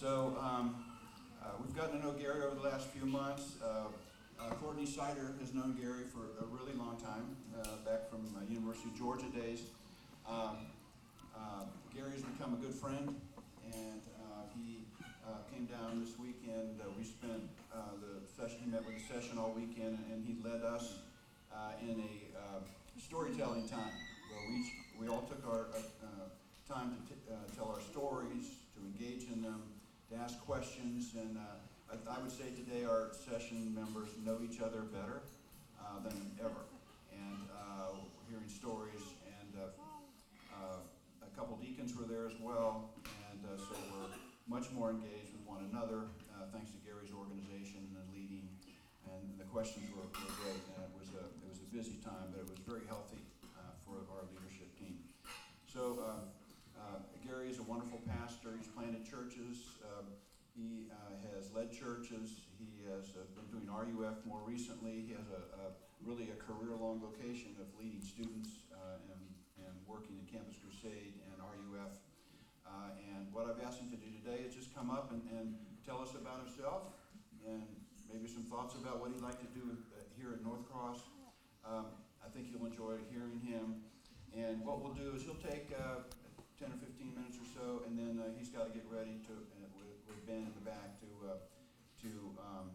So um, uh, we've gotten to know Gary over the last few months. Uh, uh, Courtney Sider has known Gary for a really long time, uh, back from uh, University of Georgia days. Um, uh, Gary has become a good friend, and he came down this weekend. We spent the session, he met with the session all weekend, and he led us in a storytelling time where we, we all took our time to t- tell our stories, to engage in them, to ask questions, and uh, I, I would say today our session members know each other better uh, than ever. And uh, hearing stories, and uh, uh, a couple deacons were there as well, and so we're much more engaged with one another, thanks to Gary's organization and leading. And the questions were, were great, and it was a it was a busy time, but it was very healthy for our leadership team. So uh, Gary is a wonderful pastor. He's planted churches. Um, he uh, has led churches. He has uh, been doing RUF more recently. He has a, a really a career-long vocation of leading students uh, and, and working in Campus Crusade and RUF. Uh, and what I've asked him to do today is just come up and, and tell us about himself and maybe some thoughts about what he'd like to do uh, here at North Cross. Um, I think you'll enjoy hearing him. And what we'll do is he'll take uh, 10 or 15 minutes or so, and then uh, he's got to get ready to, uh, with, with Ben in the back to, uh, to um,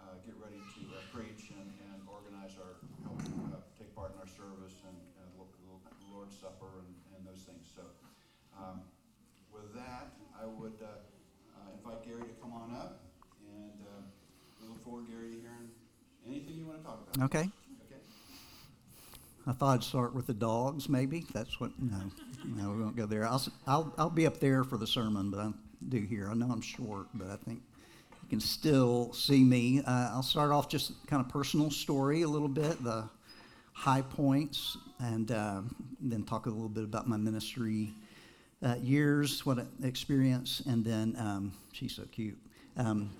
uh, get ready to uh, preach and, and organize our, help uh, take part in our service and uh, the Lord's Supper and, and those things. So um, with that, I would uh, uh, invite Gary to come on up, and uh, we look forward, Gary, to hearing anything you want to talk about. Okay. I thought I'd start with the dogs, maybe. That's what, no, no, we won't go there. I'll, I'll, I'll be up there for the sermon, but I do here. I know I'm short, but I think you can still see me. Uh, I'll start off just kind of personal story a little bit, the high points, and uh, then talk a little bit about my ministry uh, years, what I experienced, and then um, she's so cute. Um,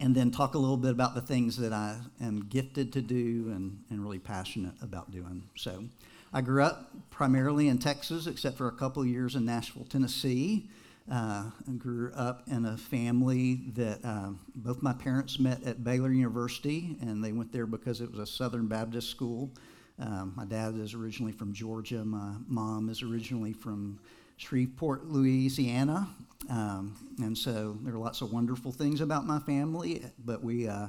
and then talk a little bit about the things that I am gifted to do and, and really passionate about doing. So, I grew up primarily in Texas, except for a couple years in Nashville, Tennessee. Uh, I grew up in a family that uh, both my parents met at Baylor University, and they went there because it was a Southern Baptist school. Um, my dad is originally from Georgia. My mom is originally from Shreveport, Louisiana. Um, and so there are lots of wonderful things about my family, but we, uh,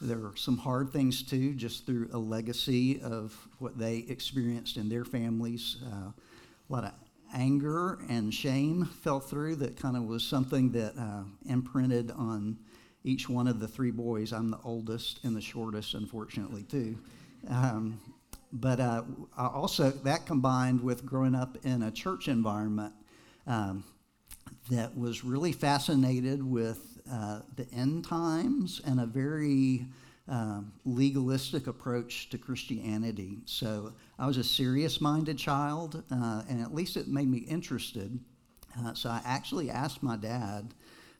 there are some hard things too, just through a legacy of what they experienced in their families. Uh, a lot of anger and shame fell through that kind of was something that uh, imprinted on each one of the three boys. I'm the oldest and the shortest, unfortunately, too. Um, but uh, I also, that combined with growing up in a church environment um, that was really fascinated with uh, the end times and a very um, legalistic approach to Christianity. So I was a serious minded child, uh, and at least it made me interested. Uh, so I actually asked my dad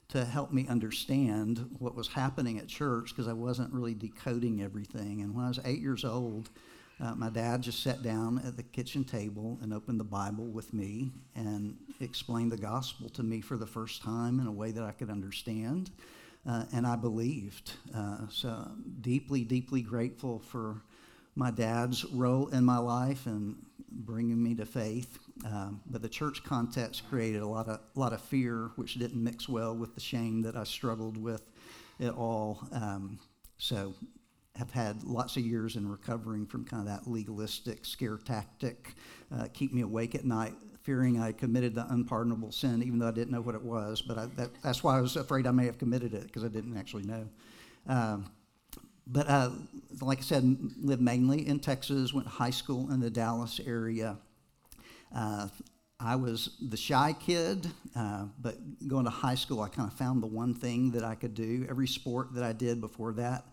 to help me understand what was happening at church because I wasn't really decoding everything. And when I was eight years old, uh, my dad just sat down at the kitchen table and opened the Bible with me and explained the gospel to me for the first time in a way that I could understand. Uh, and I believed. Uh, so deeply, deeply grateful for my dad's role in my life and bringing me to faith. Um, but the church context created a lot of a lot of fear, which didn't mix well with the shame that I struggled with at all. Um, so have had lots of years in recovering from kind of that legalistic scare tactic, uh, keep me awake at night, fearing I committed the unpardonable sin, even though I didn't know what it was. But I, that, that's why I was afraid I may have committed it because I didn't actually know. Um, but uh, like I said, lived mainly in Texas, went to high school in the Dallas area. Uh, I was the shy kid, uh, but going to high school, I kind of found the one thing that I could do. Every sport that I did before that,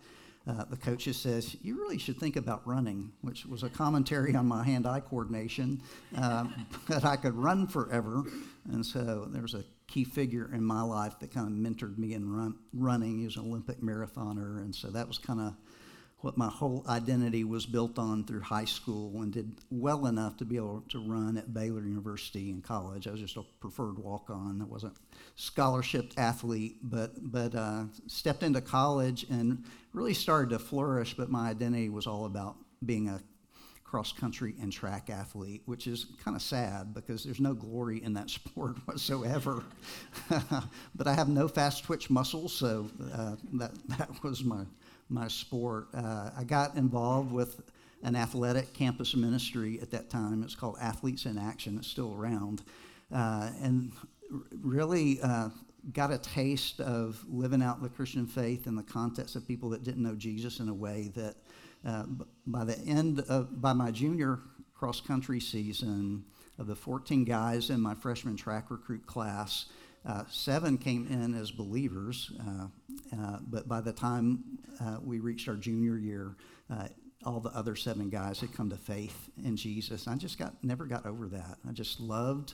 uh, the coaches says you really should think about running, which was a commentary on my hand-eye coordination. Um, that I could run forever, and so there was a key figure in my life that kind of mentored me in run, running. He was an Olympic marathoner, and so that was kind of what my whole identity was built on through high school and did well enough to be able to run at Baylor University in college. I was just a preferred walk on. I wasn't scholarship athlete, but but uh, stepped into college and really started to flourish. But my identity was all about being a cross country and track athlete, which is kind of sad because there's no glory in that sport whatsoever. but I have no fast twitch muscles, so uh, that that was my my sport. Uh, I got involved with an athletic campus ministry at that time. It's called Athletes in Action. It's still around, uh, and r- really uh, got a taste of living out the Christian faith in the context of people that didn't know Jesus in a way that. Uh, by the end of by my junior cross country season, of the 14 guys in my freshman track recruit class, uh, seven came in as believers, uh, uh, but by the time uh, we reached our junior year, uh, all the other seven guys had come to faith in Jesus. I just got never got over that. I just loved.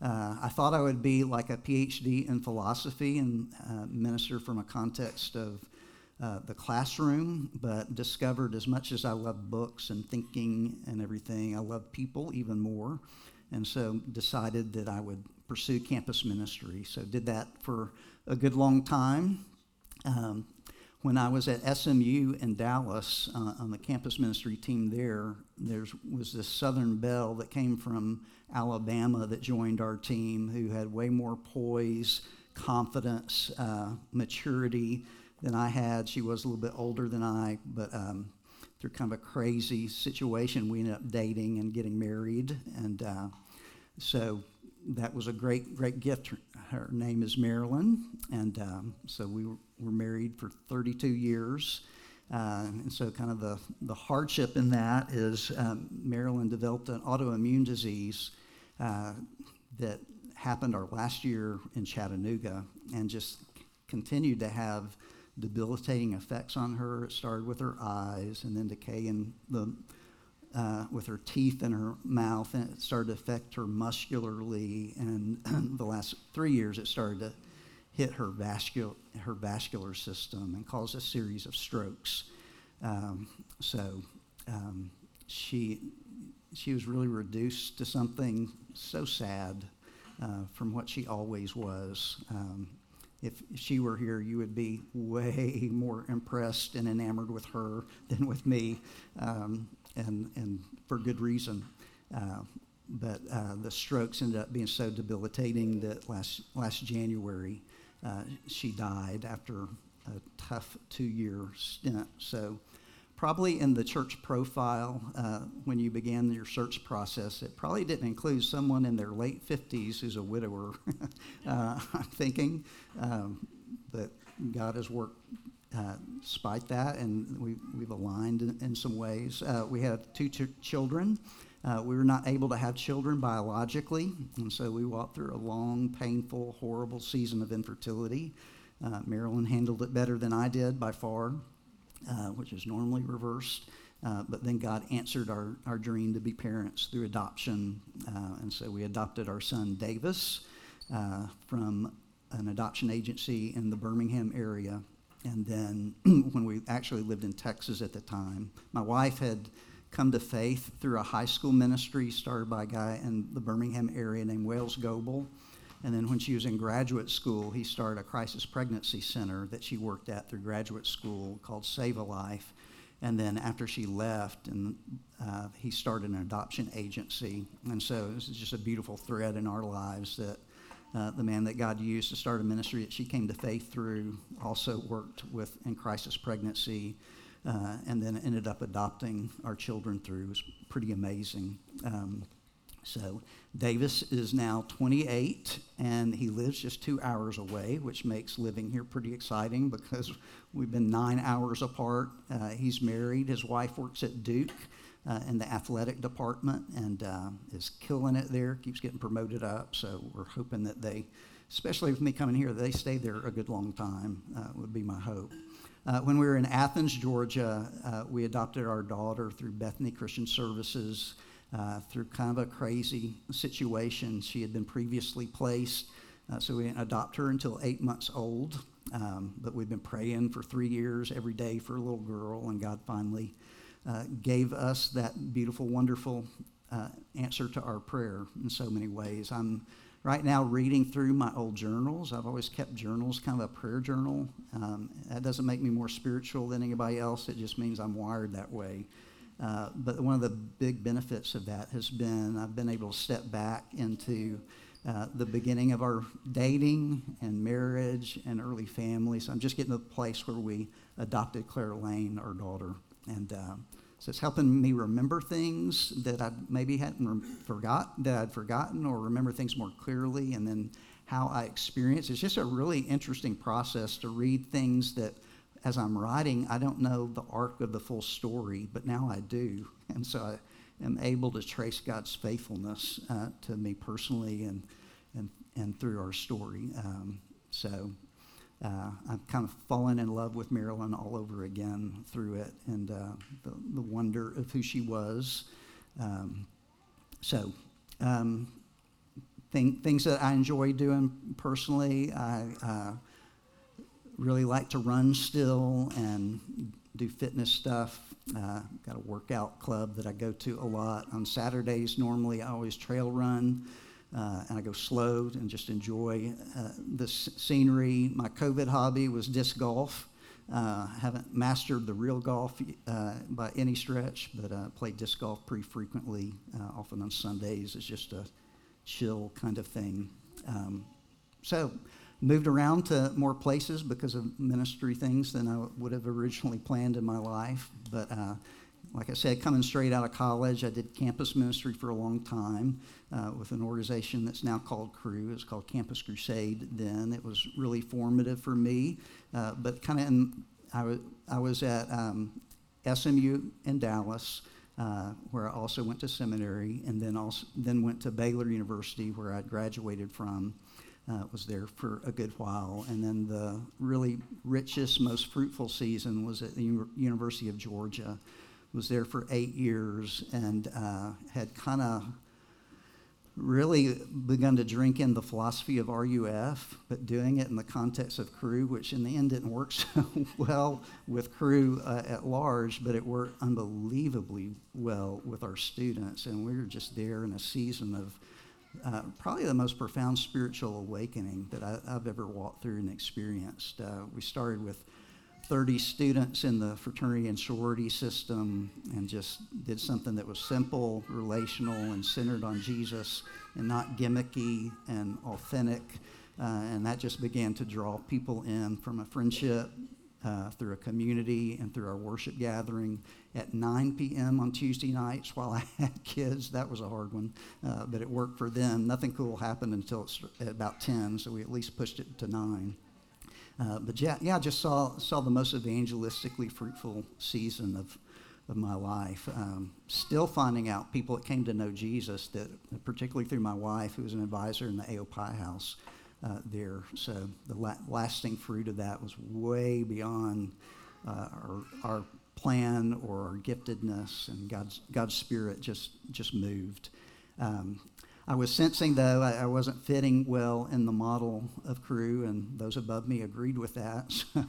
Uh, I thought I would be like a PhD in philosophy and minister from a context of the classroom, but discovered as much as I love books and thinking and everything, I love people even more, and so decided that I would pursue campus ministry. So did that for a good long time. Um, when I was at SMU in Dallas uh, on the campus ministry team there, there was this Southern Belle that came from Alabama that joined our team who had way more poise, confidence, uh, maturity than I had. She was a little bit older than I, but um, through kind of a crazy situation, we ended up dating and getting married. And uh, so that was a great, great gift. Her, name is Marilyn, and um, so we were, were, married for 32 years. Uh, and so, kind of the, the hardship in that is um, Marilyn developed an autoimmune disease uh, that happened our last year in Chattanooga and just continued to have debilitating effects on her. It started with her eyes and then decay in the uh, with her teeth in her mouth, and it started to affect her muscularly. And the last three years, it started to hit her vascular her vascular system and cause a series of strokes. Um, so um, she she was really reduced to something so sad uh, from what she always was. Um, if she were here, you would be way more impressed and enamored with her than with me. Um, and, and for good reason. Uh, but uh, the strokes ended up being so debilitating that last, last January uh, she died after a tough two year stint. So, probably in the church profile, uh, when you began your search process, it probably didn't include someone in their late 50s who's a widower, uh, I'm thinking. Um, but God has worked uh, despite that, and we, we've aligned in, in some ways. Uh, we have two ch- children. Uh, we were not able to have children biologically, and so we walked through a long, painful, horrible season of infertility. Uh, Marilyn handled it better than I did by far, uh, which is normally reversed. Uh, but then God answered our, our dream to be parents through adoption. and so we adopted our son Davis from an adoption agency in the Birmingham area and then when we actually lived in Texas at the time, my wife had come to faith through a high school ministry started by a guy in the Birmingham area named Wales Goebel. And then when she was in graduate school, he started a crisis pregnancy center that she worked at through graduate school called Save a Life. And then after she left, and uh, he started an adoption agency. And so this is just a beautiful thread in our lives that uh, the man that God used to start a ministry that she came to faith through, also worked with in crisis pregnancy, uh, and then ended up adopting our children through. It was pretty amazing. Um, so Davis is now 28, and he lives just two hours away, which makes living here pretty exciting because we've been nine hours apart. Uh, he's married. His wife works at Duke uh, in the athletic department and uh, is killing it there, keeps getting promoted up. So we're hoping that they, especially with me coming here, they stay there a good long time, uh, would be my hope. Uh, when we were in Athens, Georgia, uh, we adopted our daughter through Bethany Christian Services. Uh, through kind of a crazy situation, she had been previously placed so we didn't adopt her until eight months old. Um, but we've been praying for three years every day for a little girl, and God finally uh, gave us that beautiful, wonderful uh, answer to our prayer in so many ways. I'm right now reading through my old journals. I've always kept journals, kind of a prayer journal. Um, that doesn't make me more spiritual than anybody else, it just means I'm wired that way. Uh, but one of the big benefits of that has been I've been able to step back into uh, the beginning of our dating and marriage and early family. So I'm just getting to the place where we adopted Claire Lane, our daughter. And uh, so it's helping me remember things that I maybe hadn't re- forgot, that I'd forgotten, or remember things more clearly, and then how I experience. It's just a really interesting process to read things that, as I'm writing, I don't know the arc of the full story, but now I do. And so I, am able to trace God's faithfulness uh, to me personally and, and, and through our story. Um, so uh, I've kind of fallen in love with Marilyn all over again through it and uh, the, the wonder of who she was. Um, so, um, thing, things that I enjoy doing personally, I uh, really like to run still and do fitness stuff. Uh, got a workout club that I go to a lot. On Saturdays, normally I always trail run, uh, and I go slow and just enjoy uh, the scenery. My COVID hobby was disc golf. Uh, haven't mastered the real golf uh, by any stretch, but I play disc golf pretty frequently, uh, often on Sundays. It's just a chill kind of thing. Um, so, moved around to more places because of ministry things than I would have originally planned in my life. But uh, like I said, coming straight out of college, I did campus ministry for a long time uh, with an organization that's now called Cru. It's called Campus Crusade then. It was really formative for me. Uh, but kind of, I, w- I was at um, SMU in Dallas. Uh, where I also went to seminary, and then also then went to Baylor University, where I graduated from, uh, was there for a good while. And then the really richest, most fruitful season was at the U- University of Georgia. Was there for eight years and uh, had kind of really begun to drink in the philosophy of RUF, but doing it in the context of Cru, which in the end didn't work so well with Cru uh, at large, but it worked unbelievably well with our students. And we were just there in a season of uh, probably the most profound spiritual awakening that I, have ever walked through and experienced. Uh, we started with 30 students in the fraternity and sorority system and just did something that was simple, relational, and centered on Jesus and not gimmicky and authentic. Uh, and that just began to draw people in from a friendship uh, through a community and through our worship gathering at 9 p.m. on Tuesday nights while I had kids. That was a hard one, uh, but it worked for them. Nothing cool happened until it's about 10, so we at least pushed it to 9. Uh, but yeah, yeah, I just saw, saw the most evangelistically fruitful season of, of my life. Um, still finding out people that came to know Jesus, that particularly through my wife, who was an advisor in the AOPI house uh, there. So the la- lasting fruit of that was way beyond uh, our, our plan or our giftedness, and God's, God's Spirit just, just moved. Um, I was sensing, though, I, I, wasn't fitting well in the model of Cru, and those above me agreed with that. So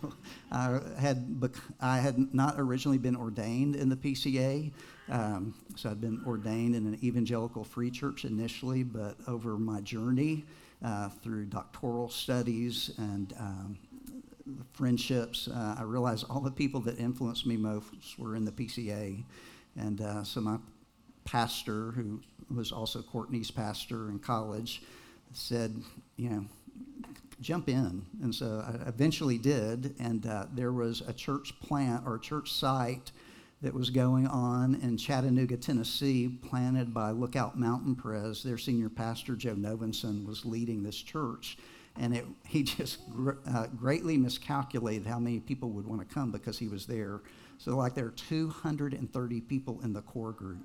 I had, bec- I had not originally been ordained in the PCA. Um, so I'd been ordained in an evangelical free church initially, but over my journey uh, through doctoral studies and um, friendships, uh, I realized all the people that influenced me most were in the PCA. And uh, so my pastor, who was also Courtney's pastor in college, said, you know, jump in. And so I eventually did. And uh, there was a church plant or a church site that was going on in Chattanooga, Tennessee, planted by Lookout Mountain Pres. Their senior pastor, Joe Novenson, was leading this church. And it, he just gr- uh, greatly miscalculated how many people would want to come because he was there. So, like, there are 230 people in the core group.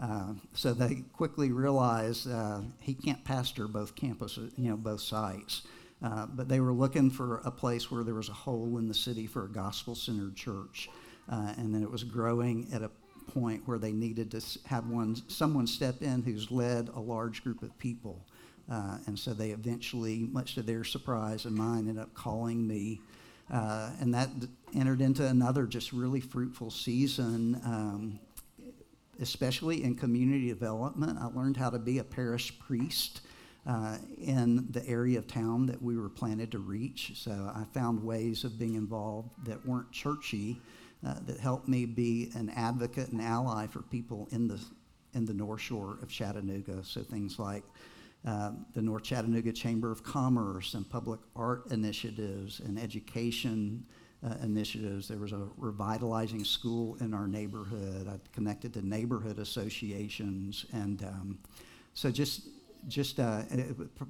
Uh, so they quickly realized uh, he can't pastor both campuses, you know, both sites. Uh, but they were looking for a place where there was a hole in the city for a gospel-centered church, uh, and then it was growing at a point where they needed to have one someone step in who's led a large group of people Uh, and so they eventually, much to their surprise and mine, ended up calling me. And that entered into another just really fruitful season, um, especially in community development. I learned how to be a parish priest uh, in the area of town that we were planted to reach. So I found ways of being involved that weren't churchy, uh, that helped me be an advocate and ally for people in the in the North Shore of Chattanooga. So things like uh, the North Chattanooga Chamber of Commerce and public art initiatives and education uh, initiatives. There was a revitalizing school in our neighborhood. I connected to neighborhood associations, and um, so just just uh,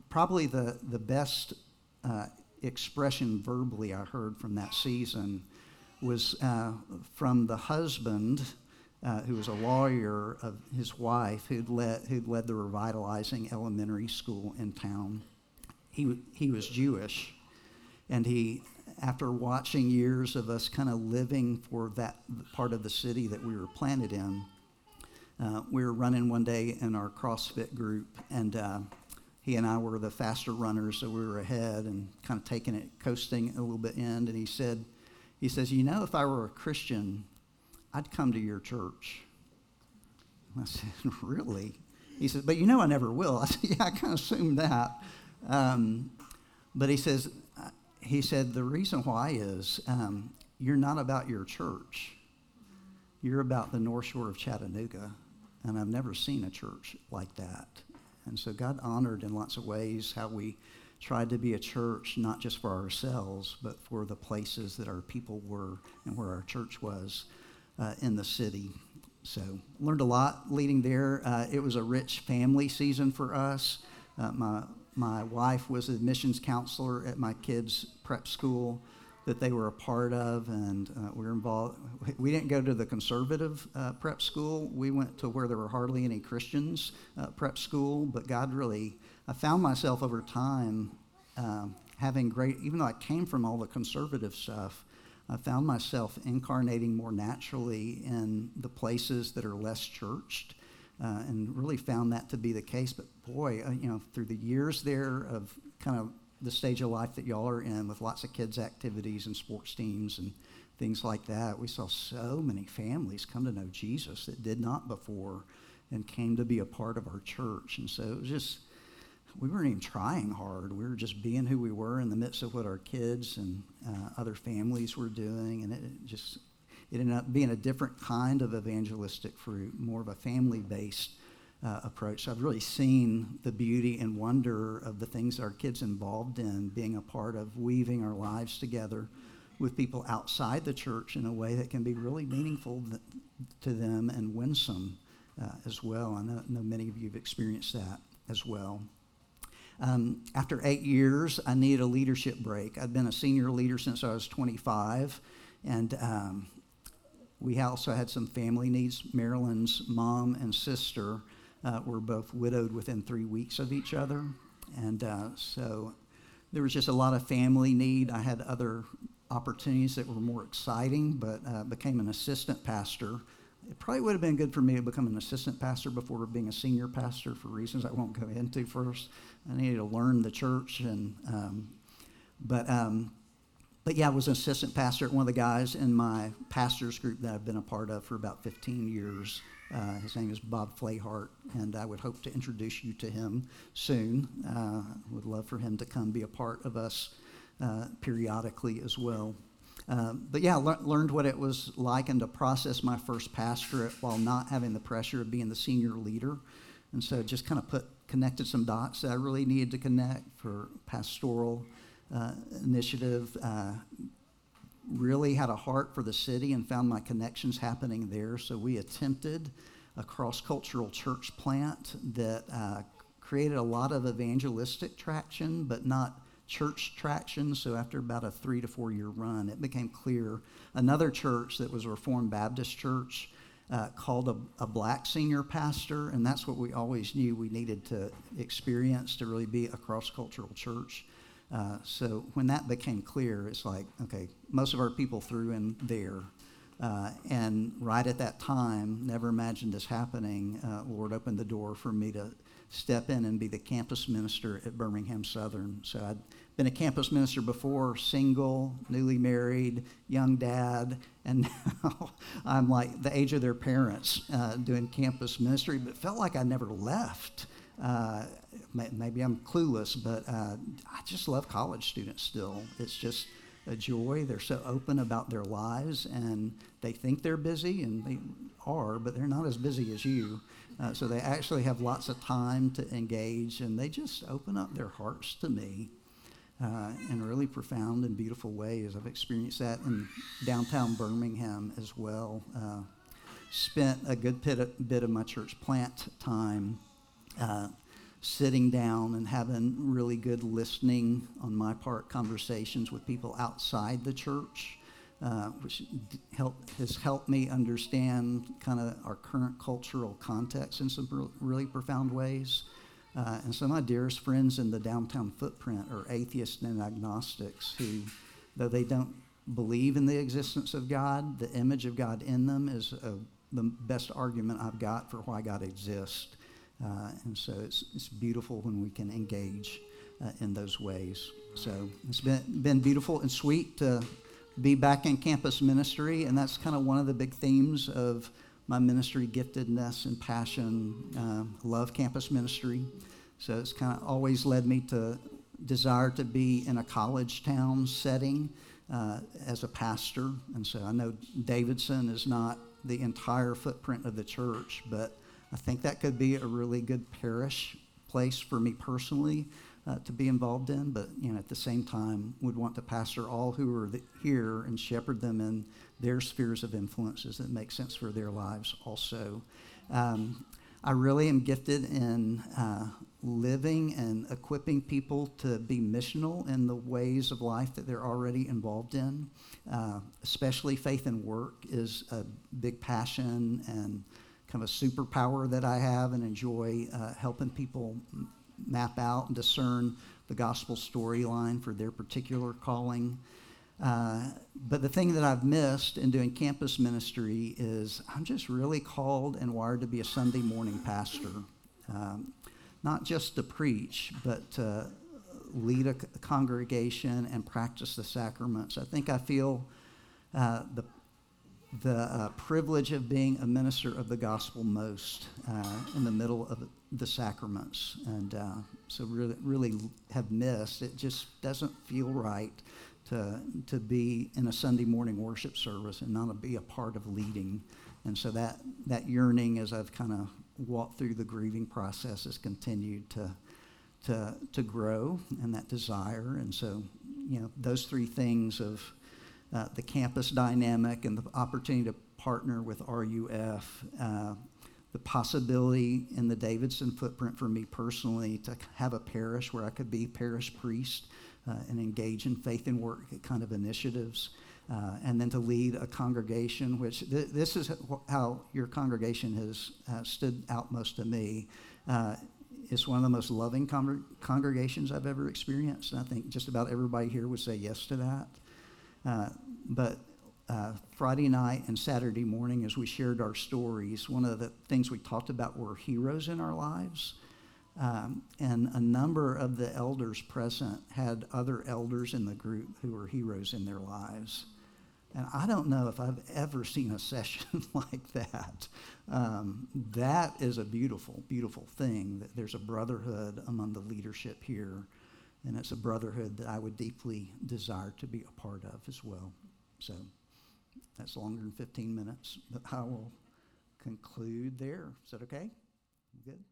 probably the the best uh, expression verbally I heard from that season was uh, from the husband uh, who was a lawyer of his wife, who'd led, who'd led the revitalizing elementary school in town. He, he was Jewish, and he, after watching years of us kind of living for that part of the city that we were planted in, uh, we were running one day in our CrossFit group, and uh, he and I were the faster runners, so we were ahead and kind of taking it, coasting a little bit in. And he said, he says, you know, if I were a Christian, I'd come to your church. I said, Really? He said, But you know I never will. I said, Yeah, I kind of assumed that. Um, but he says, he said, the reason why is um, you're not about your church. You're about the North Shore of Chattanooga. And I've never seen a church like that. And so God honored in lots of ways how we tried to be a church, not just for ourselves, but for the places that our people were and where our church was uh, in the city. So learned a lot leading there. Uh, it was a rich family season for us. Uh, my my wife was admissions counselor at my kids' prep school that they were a part of, and uh, we were involved. We didn't go to the conservative uh, prep school. We went to where there were hardly any Christians uh, prep school. But God really, I found myself over time um, having great. Even though I came from all the conservative stuff, I found myself incarnating more naturally in the places that are less churched, uh, and really found that to be the case. But boy, uh, you know, through the years there of kind of the stage of life that y'all are in, with lots of kids' activities and sports teams and things like that, we saw so many families come to know Jesus that did not before, and came to be a part of our church. And so it was just we weren't even trying hard. We were just being who we were in the midst of what our kids and uh, other families were doing, and it just it ended up being a different kind of evangelistic fruit, more of a family-based uh, approach. So I've really seen the beauty and wonder of the things our kids involved in, being a part of weaving our lives together with people outside the church in a way that can be really meaningful to them and winsome uh, as well. I know, know many of you have experienced that as well. Um, after eight years, I needed a leadership break. I'd been a senior leader since I was 25, and um, we also had some family needs. Marilyn's mom and sister uh, were both widowed within three weeks of each other, and uh, so there was just a lot of family need. I had other opportunities that were more exciting, but uh, became an assistant pastor it probably would have been good for me to become an assistant pastor before being a senior pastor for reasons I won't go into first. I needed to learn the church, and um, but um, but yeah, I was an assistant pastor at one of the guys in my pastors group that I've been a part of for about 15 years. Uh, his name is Bob Flayhart, and I would hope to introduce you to him soon. Uh, would love for him to come be a part of us uh, periodically as well. Um, but yeah, le- learned what it was like and to process my first pastorate while not having the pressure of being the senior leader. And so just kind of put connected some dots that I really needed to connect for pastoral uh, initiative. Uh, really had a heart for the city and found my connections happening there. So we attempted a cross cultural church plant that uh, created a lot of evangelistic traction, but not church traction. So after about a three to four year run, it became clear another church that was a Reformed Baptist church uh, called a, a, black senior pastor, and that's what we always knew we needed to experience to really be a cross cultural church. Uh, so when that became clear, it's like, okay, most of our people threw in there. Uh, and right at that time, never imagined this happening. Uh, Lord opened the door for me to step in and be the campus minister at Birmingham Southern. So I'd been a campus minister before, single, newly married, young dad, and now I'm like the age of their parents uh, doing campus ministry, but felt like I never left. Uh, may- maybe I'm clueless, but uh, I just love college students still. It's just a joy. They're so open about their lives, and they think they're busy, and they are, but they're not as busy as you. Uh, so they actually have lots of time to engage, and they just open up their hearts to me uh, in really profound and beautiful ways. I've experienced that in downtown Birmingham as well. Uh, spent a good bit of, bit of my church plant time uh, sitting down and having really good listening on my part conversations with people outside the church, uh, which help, has helped me understand kind of our current cultural context in some really profound ways. Uh, and some of my dearest friends in the downtown footprint are atheists and agnostics who, though they don't believe in the existence of God, the image of God in them is uh the best argument I've got for why God exists. Uh, and so it's, it's beautiful when we can engage uh, in those ways. So it's been, been beautiful and sweet to be back in campus ministry, and that's kind of one of the big themes of my ministry giftedness and passion. Uh, love campus ministry. So it's kind of always led me to desire to be in a college town setting uh, as a pastor. And so I know Davidson is not the entire footprint of the church, but I think that could be a really good parish place for me personally uh, to be involved in. But you know, at the same time, would want to pastor all who are here and shepherd them in their spheres of influences that make sense for their lives also. Um, I really am gifted in uh, living and equipping people to be missional in the ways of life that they're already involved in. Uh, especially faith and work is a big passion and kind of a superpower that I have and enjoy uh, helping people m- map out and discern the gospel storyline for their particular calling. Uh, but the thing that I've missed in doing campus ministry is I'm just really called and wired to be a Sunday morning pastor. Um, not just to preach, but to lead a c- congregation and practice the sacraments. I think I feel uh, the the uh, privilege of being a minister of the gospel most uh, in the middle of the sacraments. And uh, so, really, really have missed. It just doesn't feel right to, to be in a Sunday morning worship service and not be a part of leading. And so, that, that yearning as I've kind of walked through the grieving process has continued to, to, to grow and that desire. And so, you know, those three things of uh, the campus dynamic and the opportunity to partner with RUF, uh, the possibility in the Davidson footprint for me personally to have a parish where I could be parish priest uh, and engage in faith and work kind of initiatives. Uh, and then to lead a congregation, which th- this is how your congregation has uh, stood out most to me. Uh, it's one of the most loving congr- congregations I've ever experienced. And I think just about everybody here would say yes to that. Uh, but uh, Friday night and Saturday morning, as we shared our stories, one of the things we talked about were heroes in our lives. Um, and a number of the elders present had other elders in the group who were heroes in their lives. And I don't know if I've ever seen a session like that. Um, that is a beautiful, beautiful thing that there's a brotherhood among the leadership here. And it's a brotherhood that I would deeply desire to be a part of as well. So that's longer than 15 minutes, but I will conclude there. Is that okay? Good?